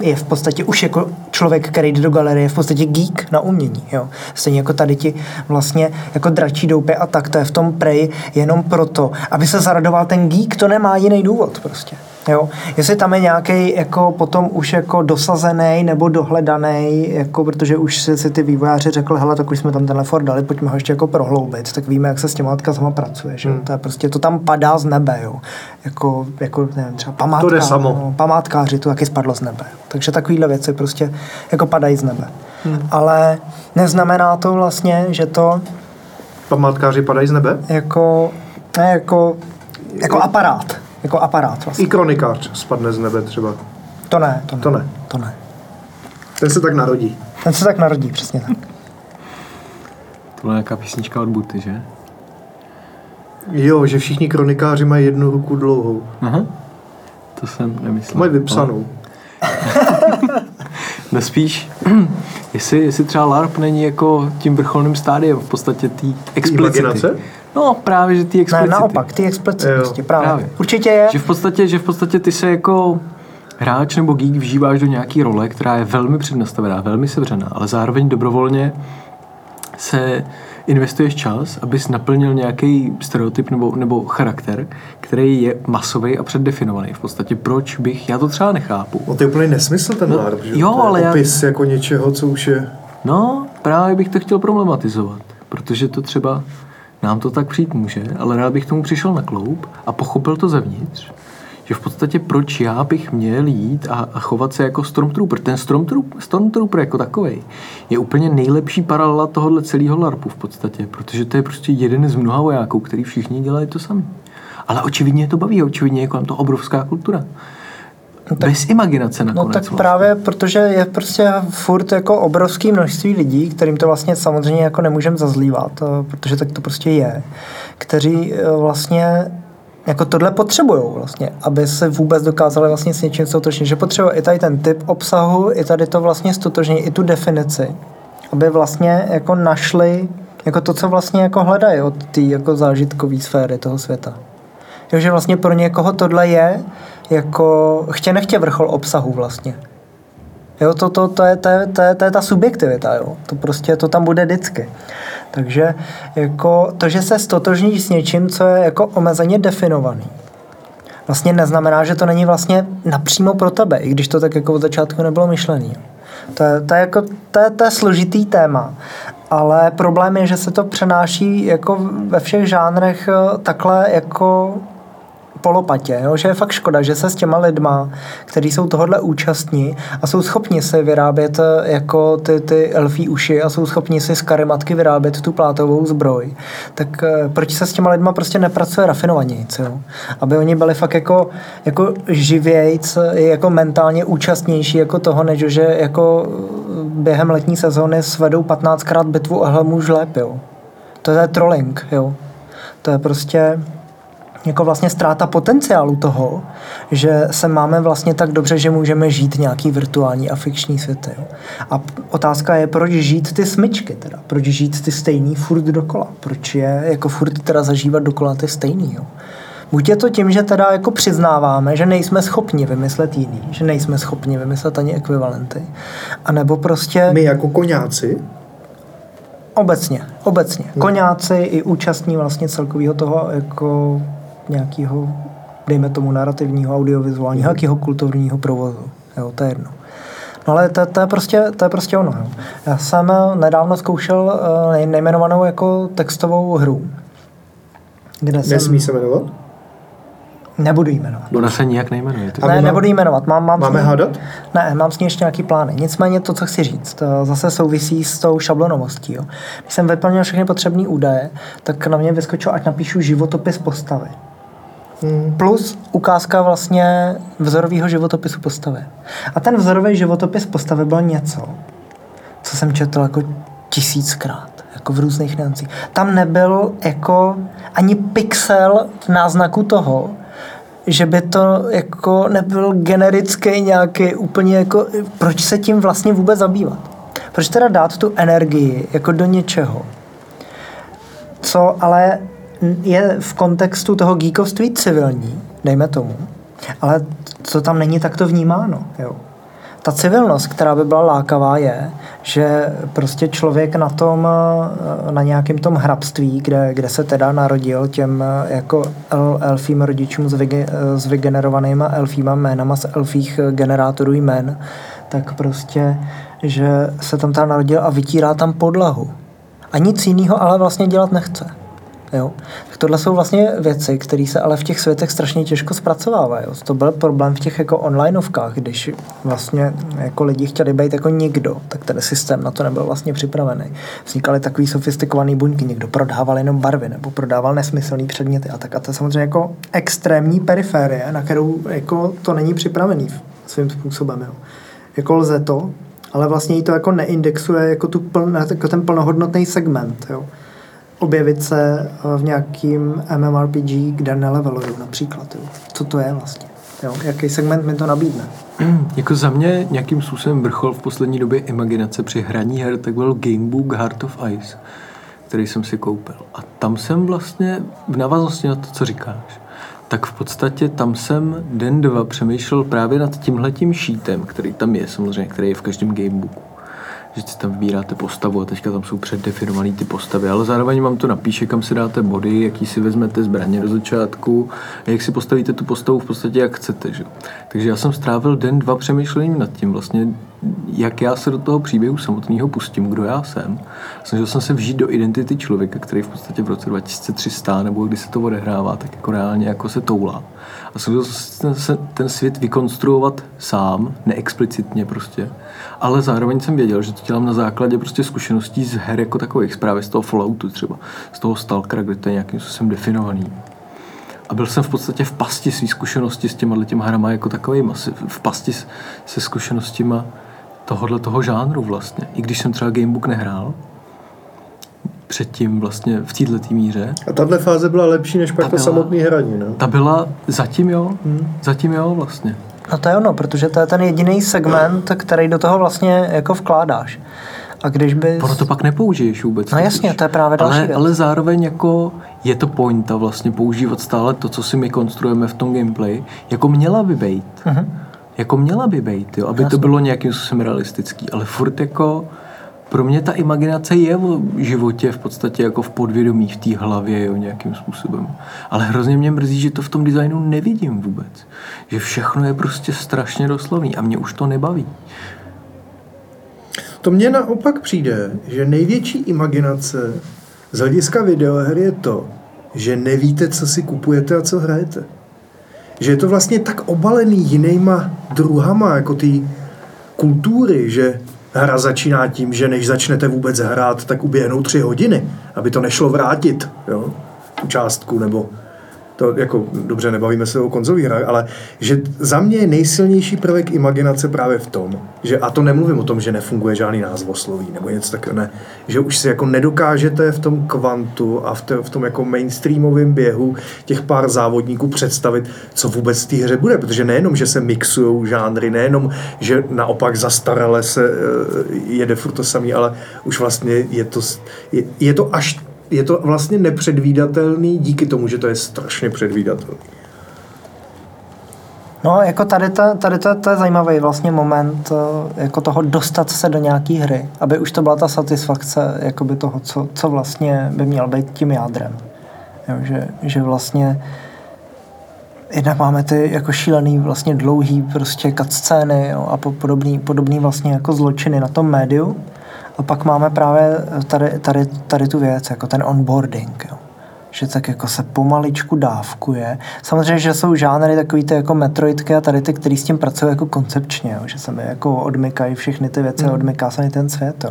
je v podstatě už jako člověk, který jde do galerie, je v podstatě geek na umění. Jo. Stejně jako tady ti vlastně jako dračí doupě a tak, to je v tom prej jenom proto, aby se zaradoval ten geek, to nemá jiný důvod prostě. Jo? Jestli tam je nějaký jako potom už jako dosazený nebo dohledaný, jako protože už si, si ty vývojáři řekli, hele, tak už jsme tam tenhle for dali, pojďme ho ještě jako prohloubit, tak víme, jak se s těma odkazama pracuje. Že? Hmm. To je prostě, to tam padá z nebe, jo. Jako, jako nevím, třeba památka, to jde samo. No, památkáři, to taky spadlo z nebe. Takže takovéhle věci prostě jako padají z nebe. Hmm. Ale neznamená to vlastně, že to... Památkáři padají z nebe? Jako, ne, jako, jako aparát jako aparát vlastně. I kronikář spadne z nebe třeba. To ne, to ne. To ne. To ne. Ten se tak narodí. Ten se tak narodí, přesně tak. To byla nějaká písnička od Buty, že? Jo, že všichni kronikáři mají jednu ruku dlouhou. Aha. To jsem nemyslel. Mají vypsanou. no spíš, jestli, jestli třeba LARP není jako tím vrcholným stádiem v podstatě té explicity. Imaginace? No právě, že ty explicity. Ne, naopak, ty explicitnosti, právě. právě. Určitě je. Že v, podstatě, že v podstatě ty se jako hráč nebo geek vžíváš do nějaké role, která je velmi přednastavená, velmi sevřená, ale zároveň dobrovolně se investuješ čas, abys naplnil nějaký stereotyp nebo, nebo charakter, který je masový a předdefinovaný. V podstatě proč bych, já to třeba nechápu. No to je úplně nesmysl ten no, LARP, že? Jo, to je ale opis já... jako něčeho, co už je... No, právě bych to chtěl problematizovat, protože to třeba nám to tak přijít může, ale rád bych tomu přišel na kloup a pochopil to zevnitř, že v podstatě proč já bych měl jít a, a chovat se jako Stormtrooper. Ten Stormtrooper, Stormtrooper jako takový je úplně nejlepší paralela tohohle celého LARPu v podstatě, protože to je prostě jeden z mnoha vojáků, který všichni dělají to sami. Ale očividně je to baví, očividně je kolem to obrovská kultura. No tak, Bez imaginace nakonec. No tak vlastně. právě, protože je prostě furt jako obrovský množství lidí, kterým to vlastně samozřejmě jako nemůžeme zazlívat, eh, protože tak to prostě je, kteří eh, vlastně jako tohle potřebují vlastně, aby se vůbec dokázali vlastně s něčím stotožnit, že potřebují i tady ten typ obsahu, i tady to vlastně stotožně, i tu definici, aby vlastně jako našli jako to, co vlastně jako hledají od té jako zážitkové sféry toho světa. Jo, že vlastně pro někoho tohle je jako chtě nechtě vrchol obsahu vlastně. Jo, to, to, to, je, to, je, to, je, to je ta subjektivita, jo. To prostě, to tam bude vždycky. Takže jako to, že se stotožníš s něčím, co je jako omezeně definovaný, vlastně neznamená, že to není vlastně napřímo pro tebe, i když to tak jako od začátku nebylo myšlený. To je, to je, jako, to je, to je složitý téma. Ale problém je, že se to přenáší jako ve všech žánrech eh, takhle jako polopatě, jo? že je fakt škoda, že se s těma lidma, kteří jsou tohle účastní a jsou schopni si vyrábět eh, jako ty, ty elfí uši a jsou schopni si z karimatky vyrábět tu plátovou zbroj, tak eh, proč se s těma lidma prostě nepracuje rafinovanějc, jo? Aby oni byli fakt jako, jako živějc, jako mentálně účastnější jako toho, než že jako během letní sezóny svedou 15krát bitvu a helmu žlep, jo. To je trolling, jo. To je prostě jako vlastně ztráta potenciálu toho, že se máme vlastně tak dobře, že můžeme žít nějaký virtuální a fikční svět. Jo. A otázka je, proč žít ty smyčky teda? Proč žít ty stejný furt dokola? Proč je jako furt teda zažívat dokola ty stejný? Jo? Buď je to tím, že teda jako přiznáváme, že nejsme schopni vymyslet jiný, že nejsme schopni vymyslet ani ekvivalenty, a nebo prostě... My jako koňáci? Obecně, obecně. No. Koňáci i účastní vlastně celkového toho jako nějakého, dejme tomu, narrativního, audiovizuálního, mm. jakého kulturního provozu. Jo, to je jedno. No ale to, to, je, prostě, to je prostě ono. Jo. Já jsem nedávno zkoušel uh, nejmenovanou jako textovou hru. Kde Nesmí jsem... se jmenovat? Nebudu jí jmenovat. Ona se nijak nejmenuje. Ne, mám, nebudu jí jmenovat. Mám, mám máme ní, hádat? Ne, mám s ní ještě nějaký plány. Nicméně to, co chci říct, to zase souvisí s tou šablonovostí. Jo. Když jsem vyplnil všechny potřebné údaje, tak na mě vyskočilo, ať napíšu životopis postavy. Plus ukázka vlastně vzorového životopisu postavy. A ten vzorový životopis postavy byl něco, co jsem četl jako tisíckrát, jako v různých niancích. Tam nebyl jako ani pixel náznaku toho, že by to jako nebyl generický nějaký úplně jako, proč se tím vlastně vůbec zabývat? Proč teda dát tu energii jako do něčeho, co ale je v kontextu toho geekovství civilní, dejme tomu, ale co tam není takto vnímáno. Jo. Ta civilnost, která by byla lákavá, je, že prostě člověk na tom, eh, na nějakém tom hrabství, kde, kde se teda narodil těm eh, jako el, elfím rodičům s, vyge, s vygenerovanýma elfíma jménama z elfích generátorů jmén, tak prostě, že se tam teda narodil a vytírá tam podlahu. A nic jiného ale vlastně dělat nechce. Jo? Tak tohle jsou vlastně věci, které se ale v těch světech strašně těžko zpracovávají. To byl problém v těch jako onlineovkách, když vlastně jako lidi chtěli být jako nikdo, tak ten systém na to nebyl vlastně připravený. Vznikaly takový sofistikovaný buňky, někdo prodával jenom barvy nebo prodával nesmyslné předměty a tak. A to je samozřejmě jako extrémní periférie, na kterou jako to není připravený svým způsobem. Jo. Jako lze to, ale vlastně jí to jako neindexuje jako, tu pln, jako ten plnohodnotný segment. Jo objevit se eh, v nějakým MMORPG, kde neleveluju například. Jo. Co to je vlastně? Jo, jaký segment mi to nabídne? jako za mě nějakým způsobem vrchol v poslední době imaginace při hraní her, tak byl Gamebook Heart of Ice, který jsem si koupil. A tam jsem vlastně, v návaznosti na to, co říkáš, tak v podstatě tam jsem den, dva přemýšlel právě nad tímhletím šítem, který tam je samozřejmě, který je v každém gamebooku že si tam vybíráte postavu a teďka tam jsou předdefinované ty postavy, ale zároveň vám to napíše, kam si dáte body, jaký si vezmete zbraně do začátku a jak si postavíte tu postavu v podstatě jak chcete. Že? Takže já jsem strávil den, dva přemýšlením nad tím vlastně, jak já se do toho příběhu samotného pustím, kdo já jsem. Snažil jsem se vžít do identity člověka, který v podstatě v roce 2300 nebo kdy se to odehrává, tak jako reálně jako se toulá. A snažil jsem se ten svět vykonstruovat sám, neexplicitně prostě. Ale zároveň jsem věděl, že to dělám na základě prostě zkušeností z her jako takových, právě z toho Falloutu třeba, z toho Stalkera, kde to je nějakým způsobem definovaný. A byl jsem v podstatě v pasti svý zkušenosti s těma těma hrama jako takovým, v pasti se zkušenostima tohohle toho žánru vlastně. I když jsem třeba Gamebook nehrál, předtím vlastně v této míře. A tahle fáze byla lepší než pak ta to samotný hraní, no? Ta byla, zatím jo, hmm. zatím jo vlastně. No to je ono, protože to je ten jediný segment, který do toho vlastně jako vkládáš. A když by... Proto pak nepoužiješ vůbec. No jasně, to je právě další ale, věc. ale zároveň jako je to pointa vlastně používat stále to, co si my konstruujeme v tom gameplay, jako měla by být. Uh-huh. Jako měla by být, jo, aby jasně. to bylo nějakým způsobem realistický. Ale furt jako pro mě ta imaginace je o životě v podstatě jako v podvědomí, v té hlavě, jo, nějakým způsobem. Ale hrozně mě mrzí, že to v tom designu nevidím vůbec. Že všechno je prostě strašně doslovný a mě už to nebaví. To mně naopak přijde, že největší imaginace z hlediska videoher je to, že nevíte, co si kupujete a co hrajete. Že je to vlastně tak obalený jinýma druhama, jako ty kultury, že hra začíná tím, že než začnete vůbec hrát, tak uběhnou tři hodiny, aby to nešlo vrátit, jo, tu částku, nebo to jako dobře, nebavíme se o konzolových hrách, ale že za mě je nejsilnější prvek imaginace právě v tom, že, a to nemluvím o tom, že nefunguje žádný názvosloví nebo něco takového, ne, že už si jako nedokážete v tom kvantu a v, te, v tom jako mainstreamovém běhu těch pár závodníků představit, co vůbec v té hře bude, protože nejenom, že se mixují žánry, nejenom, že naopak zastarale se uh, jede furt to samý, ale už vlastně je to, je, je to až je to vlastně nepředvídatelný díky tomu, že to je strašně předvídatelný. No, jako tady, ta, tady to, to je zajímavý vlastně moment eh, jako toho dostat se do nějaký hry, aby už to byla ta satisfakce jakoby toho, co, co vlastně by měl být tím jádrem. Jo, že, že vlastně jednak máme ty jako šílený vlastně dlouhý prostě cutscény jo, a podobný, podobný vlastně jako zločiny na tom médiu, a pak máme právě tady, tady, tady tu věc, jako ten onboarding, jo. že tak jako se pomaličku dávkuje. Samozřejmě, že jsou žánry takový ty jako Metroidky a tady ty, který s tím pracují jako koncepčně, jo. že se mi jako odmykají všechny ty věci, mm. odmyká se mi ten svět. Jo.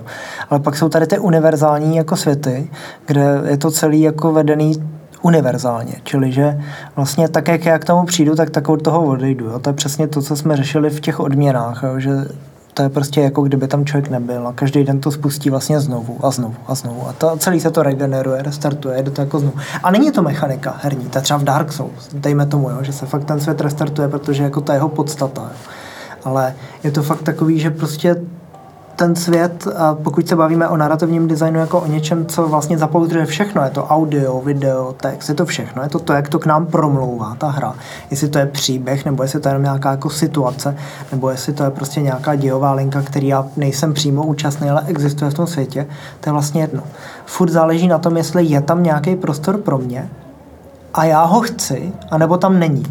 Ale pak jsou tady ty univerzální jako světy, kde je to celý jako vedený univerzálně, čili že vlastně tak, jak já k tomu přijdu, tak tak od toho odejdu. Jo. To je přesně to, co jsme řešili v těch odměnách, jo, že to je prostě jako kdyby tam člověk nebyl a každý den to spustí vlastně znovu a znovu a znovu a to, celý se to regeneruje, restartuje, jde to jako znovu. A není to mechanika herní, je třeba v Dark Souls, dejme tomu, jo, že se fakt ten svět restartuje, protože jako je jeho podstata. Jo. Ale je to fakt takový, že prostě ten svět, pokud se bavíme o narrativním designu jako o něčem, co vlastně zapouzdřuje všechno, je to audio, video, text, je to všechno, je to to, jak to k nám promlouvá ta hra. Jestli to je příběh, nebo jestli to je nějaká jako situace, nebo jestli to je prostě nějaká dějová linka, který já nejsem přímo účastný, ale existuje v tom světě, to je vlastně jedno. Furt záleží na tom, jestli je tam nějaký prostor pro mě a já ho chci, anebo tam není.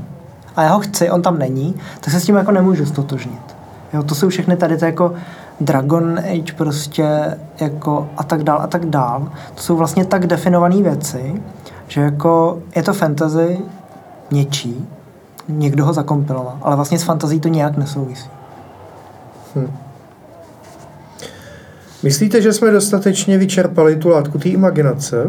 A já ho chci, on tam není, tak se s tím jako nemůžu stotožnit. Jo, to jsou všechny tady to jako Dragon Age prostě jako a tak dál a tak dál. To jsou vlastně tak definované věci, že jako je to fantasy něčí, někdo ho zakompiloval, ale vlastně s fantazí to nějak nesouvisí. Hm. Myslíte, že jsme dostatečně vyčerpali tu látku té imaginace?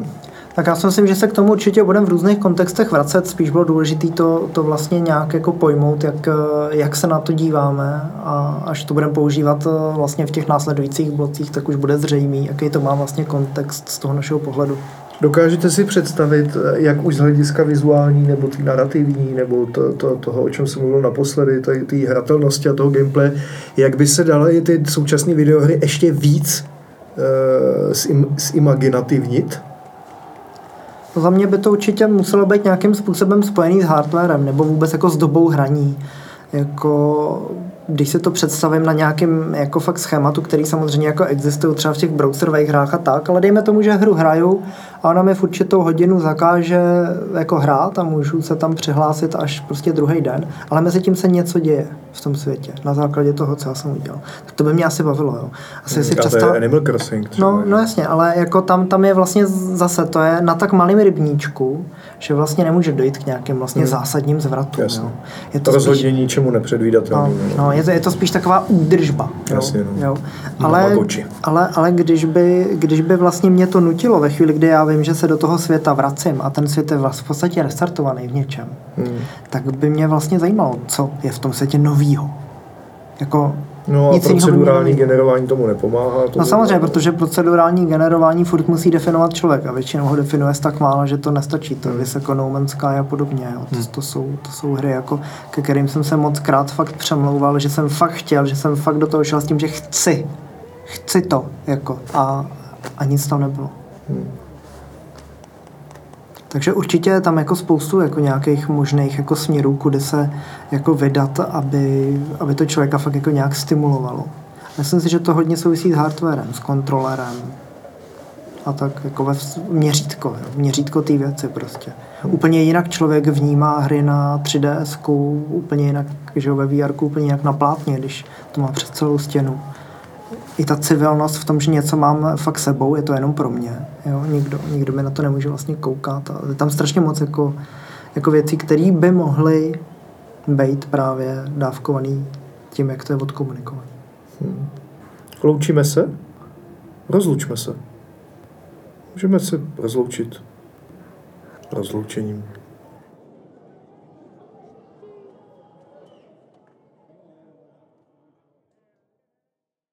Tak já si myslím, že se k tomu určitě budeme v různých kontextech vracet. Spíš bylo důležité to, to vlastně nějak jako pojmout, jak, jak se na to díváme a až to budeme používat eh, vlastně v těch následujících blocích, tak už bude zřejmý, jaký to má vlastně kontext z toho našeho pohledu. Dokážete si představit, eh, jak už z hlediska vizuální, nebo ty narrativní, nebo to, to, toho, o čem jsem mluvil naposledy, té hratelnosti a toho gameplay, jak by se daly ty současné videohry ještě víc uh, zimaginativnit? Za mě by to určitě muselo být nějakým způsobem spojený s hardwarem nebo vůbec jako s dobou hraní. Jako, když se to představím na nějakém jako fakt schématu, který samozřejmě jako existují třeba v těch browserových hrách a tak, ale dejme tomu, že hru hraju a ona mi v určitou hodinu zakáže jako hrát a můžu se tam přihlásit až prostě druhý den, ale mezi tím se něco děje v tom světě, na základě toho, co já jsem udělal. Tak to by mě asi bavilo, jo. Asi si představ... je Animal Crossing třeba. No, no jasně, ale jako tam, tam je vlastně zase, to je na tak malém rybníčku, že vlastně nemůže dojít k nějakým vlastně Hmm. zásadním zvratům. Jasně. Jo. Je To to spíš, rozhodně ničemu no, nepředvídatelnému. no, je, to, je to spíš taková údržba. Jo. Jasně, no. Jo. Ale, ale, ale když, by, když by vlastně mě to nutilo ve chvíli, kdy já vím, že se do toho světa vracím a ten svět je v podstatě restartovaný v něčem, Hmm. tak by mě vlastně zajímalo, co je v tom světě novýho. Jako, No a Nic procedurální generování tomu nepomáhá. To No samozřejmě, protože procedurální generování furt musí definovat člověk a většinou ho definuje tak málo, že to nestačí. To je jako No Man's Sky a podobně. Jo. To, to, jsou, to jsou hry, jako, ke kterým jsem se moc krát fakt přemlouval, že jsem fakt chtěl, že jsem fakt do toho šel s tím, že chci. Chci to. Jako, a, a nic tam nebylo. Takže určitě je tam jako spoustu jako nějakých možných jako směrů, kudy se jako vydat, aby, aby to člověka fakt jako nějak stimulovalo. Myslím si, že to hodně souvisí s hardwarem, s kontrolerem a tak jako ve měřítko, jo, měřítko té věci prostě. Úplně jinak člověk vnímá hry na 3DS, úplně jinak, že jo, ve VR, úplně jinak na plátně, když to má přes celou stěnu. I ta civilnost v tom, že něco mám fakt sebou, je to jenom pro mě. Jo? Nikdo, nikdo mi na to nemůže vlastně koukat. A je tam strašně moc jako, jako věcí, které by mohly být právě dávkovaný tím, jak to je odkomunikované. Loučíme se? Rozlučme se. Můžeme se rozloučit rozloučením.